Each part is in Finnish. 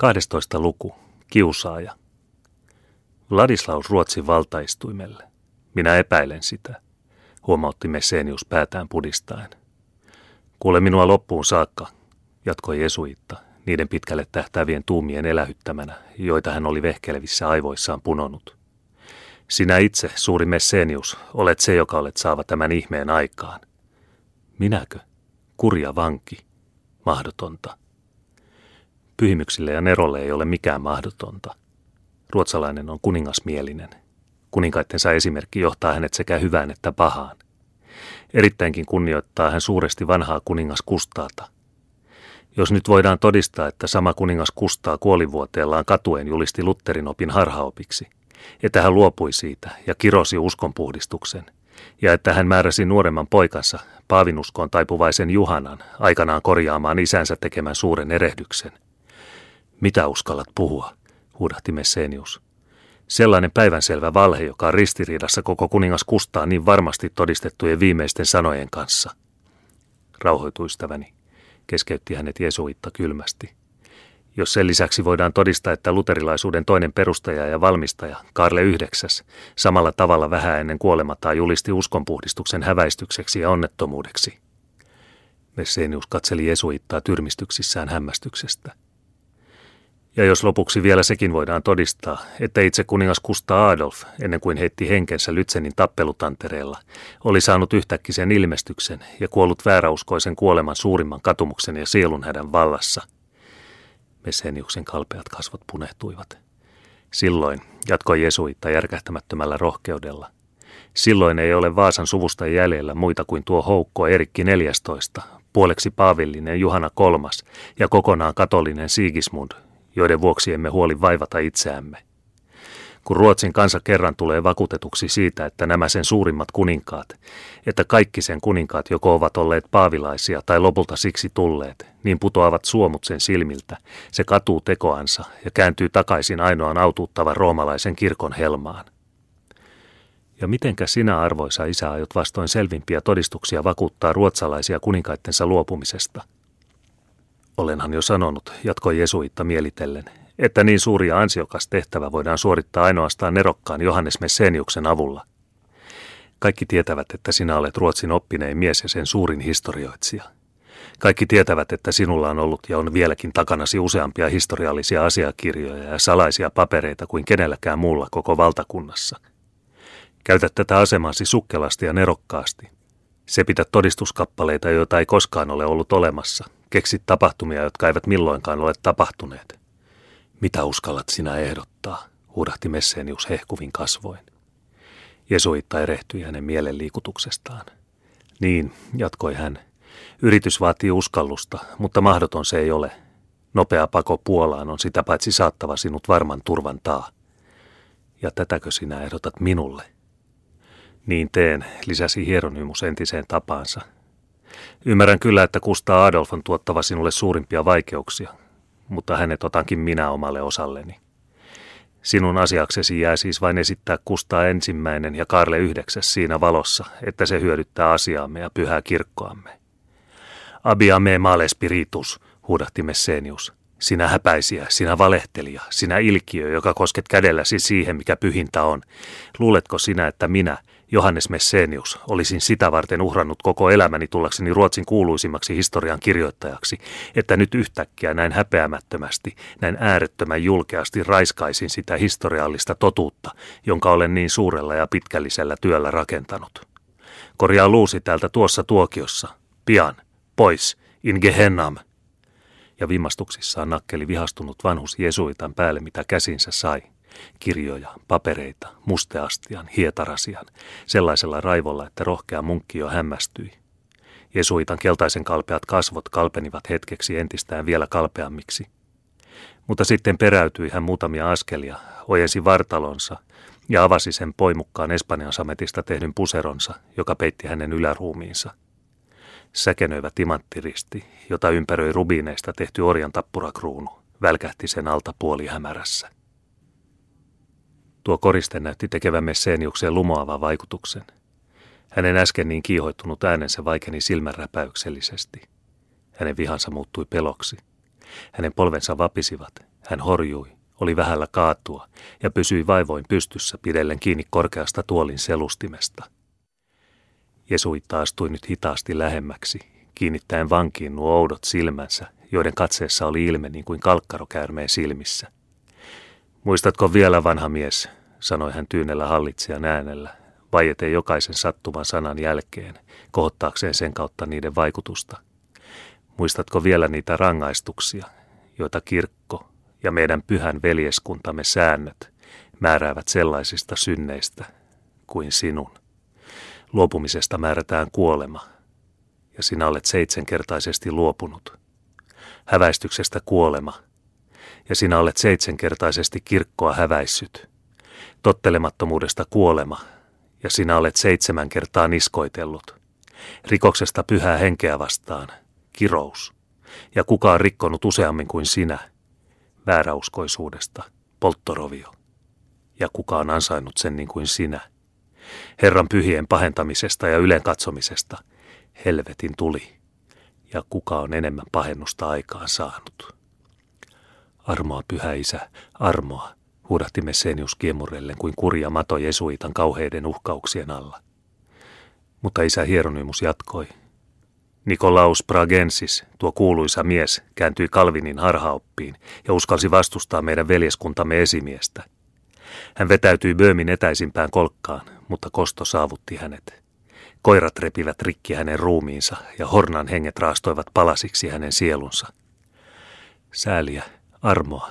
12. luku. Kiusaaja. Vladislaus Ruotsin valtaistuimelle. Minä epäilen sitä, huomautti Messenius päätään pudistaen. Kuule minua loppuun saakka, jatkoi Jesuitta, niiden pitkälle tähtävien tuumien elähyttämänä, joita hän oli vehkelevissä aivoissaan punonut. Sinä itse, suuri Messenius, olet se, joka olet saava tämän ihmeen aikaan. Minäkö? Kurja vanki. Mahdotonta. Pyhimyksille ja Nerolle ei ole mikään mahdotonta. Ruotsalainen on kuningasmielinen. Kuninkaittensa esimerkki johtaa hänet sekä hyvään että pahaan. Erittäinkin kunnioittaa hän suuresti vanhaa kuningas Kustaata. Jos nyt voidaan todistaa, että sama kuningas Kustaa kuolivuoteellaan katuen julisti Lutterin opin harhaopiksi, että hän luopui siitä ja kirosi uskonpuhdistuksen, ja että hän määräsi nuoremman poikansa, paavinuskoon taipuvaisen Juhanan, aikanaan korjaamaan isänsä tekemän suuren erehdyksen – mitä uskallat puhua, huudahti Messenius. Sellainen päivänselvä valhe, joka on ristiriidassa koko kuningas Kustaa niin varmasti todistettujen viimeisten sanojen kanssa. Rauhoitu ystäväni, keskeytti hänet Jesuitta kylmästi. Jos sen lisäksi voidaan todistaa, että luterilaisuuden toinen perustaja ja valmistaja, Karle IX, samalla tavalla vähän ennen kuolemataan julisti uskonpuhdistuksen häväistykseksi ja onnettomuudeksi. Messenius katseli Jesuittaa tyrmistyksissään hämmästyksestä. Ja jos lopuksi vielä sekin voidaan todistaa, että itse kuningas Kusta Adolf, ennen kuin heitti henkensä Lytsenin tappelutantereella, oli saanut yhtäkkisen ilmestyksen ja kuollut vääräuskoisen kuoleman suurimman katumuksen ja sielunhädän vallassa. Messeniuksen kalpeat kasvot punehtuivat. Silloin, jatkoi Jesuitta järkähtämättömällä rohkeudella, silloin ei ole Vaasan suvusta jäljellä muita kuin tuo houkko Erikki 14, puoleksi paavillinen Juhana kolmas ja kokonaan katolinen Sigismund, joiden vuoksi emme huoli vaivata itseämme. Kun Ruotsin kansa kerran tulee vakuutetuksi siitä, että nämä sen suurimmat kuninkaat, että kaikki sen kuninkaat joko ovat olleet paavilaisia tai lopulta siksi tulleet, niin putoavat suomut sen silmiltä, se katuu tekoansa ja kääntyy takaisin ainoan autuuttavan roomalaisen kirkon helmaan. Ja mitenkä sinä, arvoisa isä, aiot vastoin selvimpiä todistuksia vakuuttaa ruotsalaisia kuninkaittensa luopumisesta – Olenhan jo sanonut, jatkoi Jesuitta mielitellen, että niin suuri ja ansiokas tehtävä voidaan suorittaa ainoastaan nerokkaan Johannes Messeniuksen avulla. Kaikki tietävät, että sinä olet Ruotsin oppinein mies ja sen suurin historioitsija. Kaikki tietävät, että sinulla on ollut ja on vieläkin takanasi useampia historiallisia asiakirjoja ja salaisia papereita kuin kenelläkään muulla koko valtakunnassa. Käytä tätä asemasi sukkelasti ja nerokkaasti. Se pitää todistuskappaleita, joita ei koskaan ole ollut olemassa, Keksit tapahtumia, jotka eivät milloinkaan ole tapahtuneet. Mitä uskallat sinä ehdottaa, huudahti Messenius hehkuvin kasvoin. Jesuitta erehtyi hänen mielenliikutuksestaan. Niin, jatkoi hän. Yritys vaatii uskallusta, mutta mahdoton se ei ole. Nopea pako Puolaan on sitä paitsi saattava sinut varman turvan taa. Ja tätäkö sinä ehdotat minulle? Niin teen, lisäsi Hieronymus entiseen tapaansa, Ymmärrän kyllä, että Kustaa Adolf on tuottava sinulle suurimpia vaikeuksia, mutta hänet otankin minä omalle osalleni. Sinun asiaksesi jää siis vain esittää Kustaa ensimmäinen ja Karle yhdeksäs siinä valossa, että se hyödyttää asiaamme ja pyhää kirkkoamme. Abiame male spiritus, huudahti Messenius. Sinä häpäisiä, sinä valehtelija, sinä ilkiö, joka kosket kädelläsi siihen, mikä pyhintä on. Luuletko sinä, että minä, Johannes Messenius, olisin sitä varten uhrannut koko elämäni tullakseni Ruotsin kuuluisimmaksi historian kirjoittajaksi, että nyt yhtäkkiä näin häpeämättömästi, näin äärettömän julkeasti raiskaisin sitä historiallista totuutta, jonka olen niin suurella ja pitkällisellä työllä rakentanut. Korjaa luusi täältä tuossa tuokiossa. Pian. Pois. In Gehennam. Ja vimastuksissaan nakkeli vihastunut vanhus Jesuitan päälle, mitä käsinsä sai kirjoja, papereita, musteastian, hietarasian, sellaisella raivolla, että rohkea munkki jo hämmästyi. Jesuitan keltaisen kalpeat kasvot kalpenivat hetkeksi entistään vielä kalpeammiksi. Mutta sitten peräytyi hän muutamia askelia, ojensi vartalonsa ja avasi sen poimukkaan Espanjan sametista tehdyn puseronsa, joka peitti hänen yläruumiinsa. Säkenöivä timanttiristi, jota ympäröi rubiineista tehty orjan tappurakruunu, välkähti sen alta puoli hämärässä. Tuo koriste näytti tekevän Messeniukseen lumoavan vaikutuksen. Hänen äsken niin kiihoittunut äänensä vaikeni silmänräpäyksellisesti. Hänen vihansa muuttui peloksi. Hänen polvensa vapisivat, hän horjui, oli vähällä kaatua ja pysyi vaivoin pystyssä pidellen kiinni korkeasta tuolin selustimesta. Jesuitta astui nyt hitaasti lähemmäksi, kiinnittäen vankiin nuo oudot silmänsä, joiden katseessa oli ilme niin kuin kalkkarokäärmeen silmissä. Muistatko vielä, vanha mies, sanoi hän tyynellä hallitsijan äänellä, vaieten jokaisen sattuvan sanan jälkeen, kohottaakseen sen kautta niiden vaikutusta. Muistatko vielä niitä rangaistuksia, joita kirkko ja meidän pyhän veljeskuntamme säännöt määräävät sellaisista synneistä kuin sinun? Luopumisesta määrätään kuolema, ja sinä olet seitsemänkertaisesti luopunut. Häväistyksestä kuolema, ja sinä olet seitsemänkertaisesti kirkkoa häväissyt. Tottelemattomuudesta kuolema, ja sinä olet seitsemän kertaa niskoitellut. Rikoksesta pyhää henkeä vastaan, kirous. Ja kuka on rikkonut useammin kuin sinä, vääräuskoisuudesta, polttorovio. Ja kuka on ansainnut sen niin kuin sinä, Herran pyhien pahentamisesta ja ylen katsomisesta, helvetin tuli. Ja kuka on enemmän pahennusta aikaan saanut. Armoa, pyhä isä, armoa, huudahti Messenius kiemurrellen kuin kurja mato Jesuitan kauheiden uhkauksien alla. Mutta isä Hieronymus jatkoi. Nikolaus Pragensis, tuo kuuluisa mies, kääntyi Kalvinin harhaoppiin ja uskalsi vastustaa meidän veljeskuntamme esimiestä. Hän vetäytyi Böömin etäisimpään kolkkaan, mutta kosto saavutti hänet. Koirat repivät rikki hänen ruumiinsa ja hornan henget raastoivat palasiksi hänen sielunsa. Sääliä, armoa,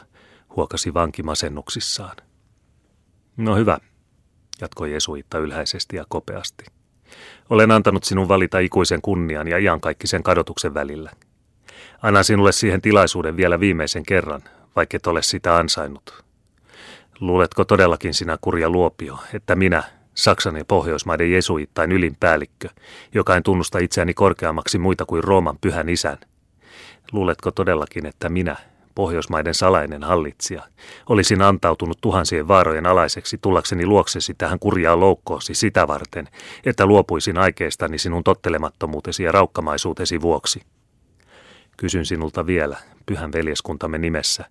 huokasi vanki masennuksissaan. No hyvä, jatkoi Jesuitta ylhäisesti ja kopeasti. Olen antanut sinun valita ikuisen kunnian ja iankaikkisen kadotuksen välillä. Annan sinulle siihen tilaisuuden vielä viimeisen kerran, vaikka et ole sitä ansainnut. Luuletko todellakin sinä kurja luopio, että minä, Saksan ja Pohjoismaiden jesuittain ylinpäällikkö, joka en tunnusta itseäni korkeammaksi muita kuin Rooman pyhän isän, luuletko todellakin, että minä, Pohjoismaiden salainen hallitsija, olisin antautunut tuhansien vaarojen alaiseksi tullakseni luoksesi tähän kurjaa loukkoosi sitä varten, että luopuisin aikeistani sinun tottelemattomuutesi ja raukkamaisuutesi vuoksi. Kysyn sinulta vielä, pyhän veljeskuntamme nimessä,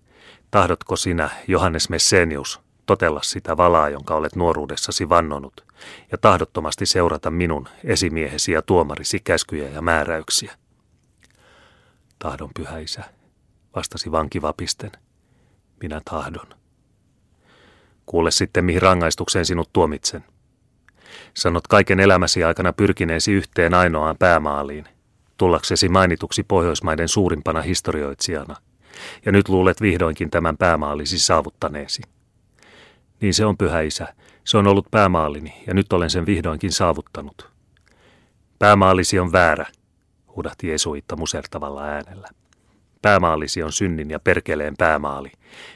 tahdotko sinä, Johannes Messenius, totella sitä valaa, jonka olet nuoruudessasi vannonut, ja tahdottomasti seurata minun esimiehesi ja tuomarisi käskyjä ja määräyksiä? Tahdon, pyhä isä vastasi vanki vapisten. Minä tahdon. Kuule sitten, mihin rangaistukseen sinut tuomitsen. Sanot kaiken elämäsi aikana pyrkineesi yhteen ainoaan päämaaliin, tullaksesi mainituksi Pohjoismaiden suurimpana historioitsijana, ja nyt luulet vihdoinkin tämän päämaalisi saavuttaneesi. Niin se on, pyhä isä, se on ollut päämaalini, ja nyt olen sen vihdoinkin saavuttanut. Päämaalisi on väärä, huudahti Jesuitta musertavalla äänellä. Päämaalisi on synnin ja perkeleen päämaali,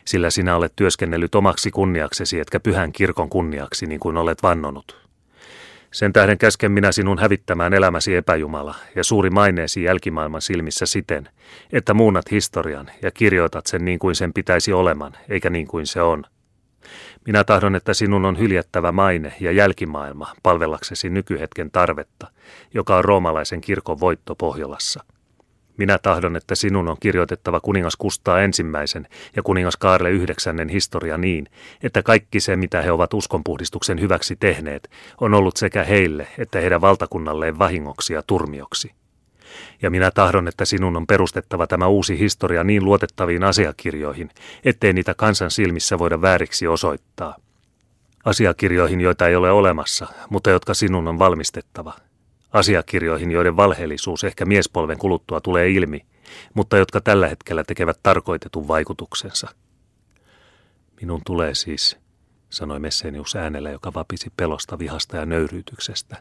sillä sinä olet työskennellyt omaksi kunniaksesi etkä pyhän kirkon kunniaksi niin kuin olet vannonut. Sen tähden käsken minä sinun hävittämään elämäsi epäjumala ja suuri maineesi jälkimaailman silmissä siten, että muunnat historian ja kirjoitat sen niin kuin sen pitäisi oleman, eikä niin kuin se on. Minä tahdon, että sinun on hyljättävä maine ja jälkimaailma palvellaksesi nykyhetken tarvetta, joka on roomalaisen kirkon voitto Pohjolassa – minä tahdon, että sinun on kirjoitettava kuningas Kustaa ensimmäisen ja kuningas Kaarle yhdeksännen historia niin, että kaikki se, mitä he ovat uskonpuhdistuksen hyväksi tehneet, on ollut sekä heille että heidän valtakunnalleen vahingoksi ja turmioksi. Ja minä tahdon, että sinun on perustettava tämä uusi historia niin luotettaviin asiakirjoihin, ettei niitä kansan silmissä voida vääriksi osoittaa. Asiakirjoihin, joita ei ole olemassa, mutta jotka sinun on valmistettava – asiakirjoihin, joiden valheellisuus ehkä miespolven kuluttua tulee ilmi, mutta jotka tällä hetkellä tekevät tarkoitetun vaikutuksensa. Minun tulee siis, sanoi Messenius äänellä, joka vapisi pelosta, vihasta ja nöyryytyksestä,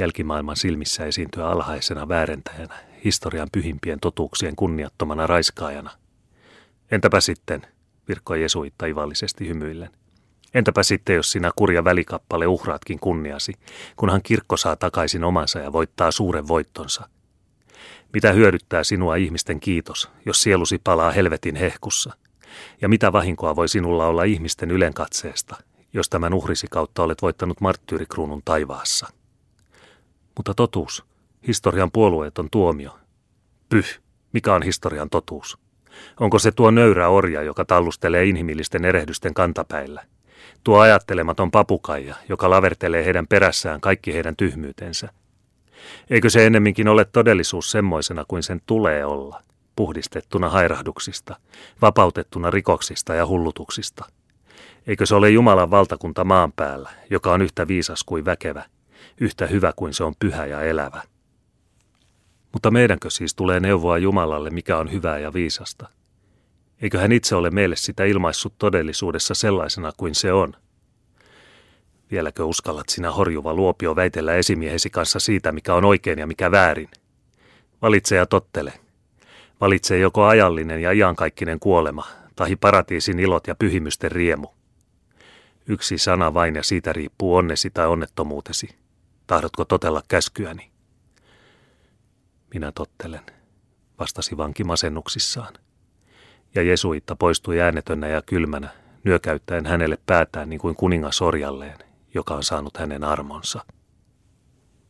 jälkimaailman silmissä esiintyä alhaisena väärentäjänä, historian pyhimpien totuuksien kunniattomana raiskaajana. Entäpä sitten, virkkoi Jesuitta ivallisesti hymyillen. Entäpä sitten, jos sinä kurja välikappale uhraatkin kunniasi, kunhan kirkko saa takaisin omansa ja voittaa suuren voittonsa? Mitä hyödyttää sinua ihmisten kiitos, jos sielusi palaa helvetin hehkussa? Ja mitä vahinkoa voi sinulla olla ihmisten ylenkatseesta, jos tämän uhrisi kautta olet voittanut marttyyrikruunun taivaassa? Mutta totuus, historian puolueeton tuomio. Pyh, mikä on historian totuus? Onko se tuo nöyrä orja, joka tallustelee inhimillisten erehdysten kantapäillä? Tuo ajattelematon papukaija, joka lavertelee heidän perässään kaikki heidän tyhmyytensä? Eikö se ennemminkin ole todellisuus semmoisena kuin sen tulee olla, puhdistettuna hairahduksista, vapautettuna rikoksista ja hullutuksista? Eikö se ole Jumalan valtakunta maan päällä, joka on yhtä viisas kuin väkevä, yhtä hyvä kuin se on pyhä ja elävä? Mutta meidänkö siis tulee neuvoa Jumalalle, mikä on hyvää ja viisasta? Eikö hän itse ole meille sitä ilmaissut todellisuudessa sellaisena kuin se on? Vieläkö uskallat sinä horjuva luopio väitellä esimiehesi kanssa siitä, mikä on oikein ja mikä väärin? Valitse ja tottele. Valitse joko ajallinen ja iankaikkinen kuolema, tahi paratiisin ilot ja pyhimysten riemu. Yksi sana vain ja siitä riippuu onnesi tai onnettomuutesi. Tahdotko totella käskyäni? Minä tottelen, vastasi vanki masennuksissaan. Ja Jesuitta poistui äänetönnä ja kylmänä, nyökäyttäen hänelle päätään niin kuin kuningas orjalleen, joka on saanut hänen armonsa.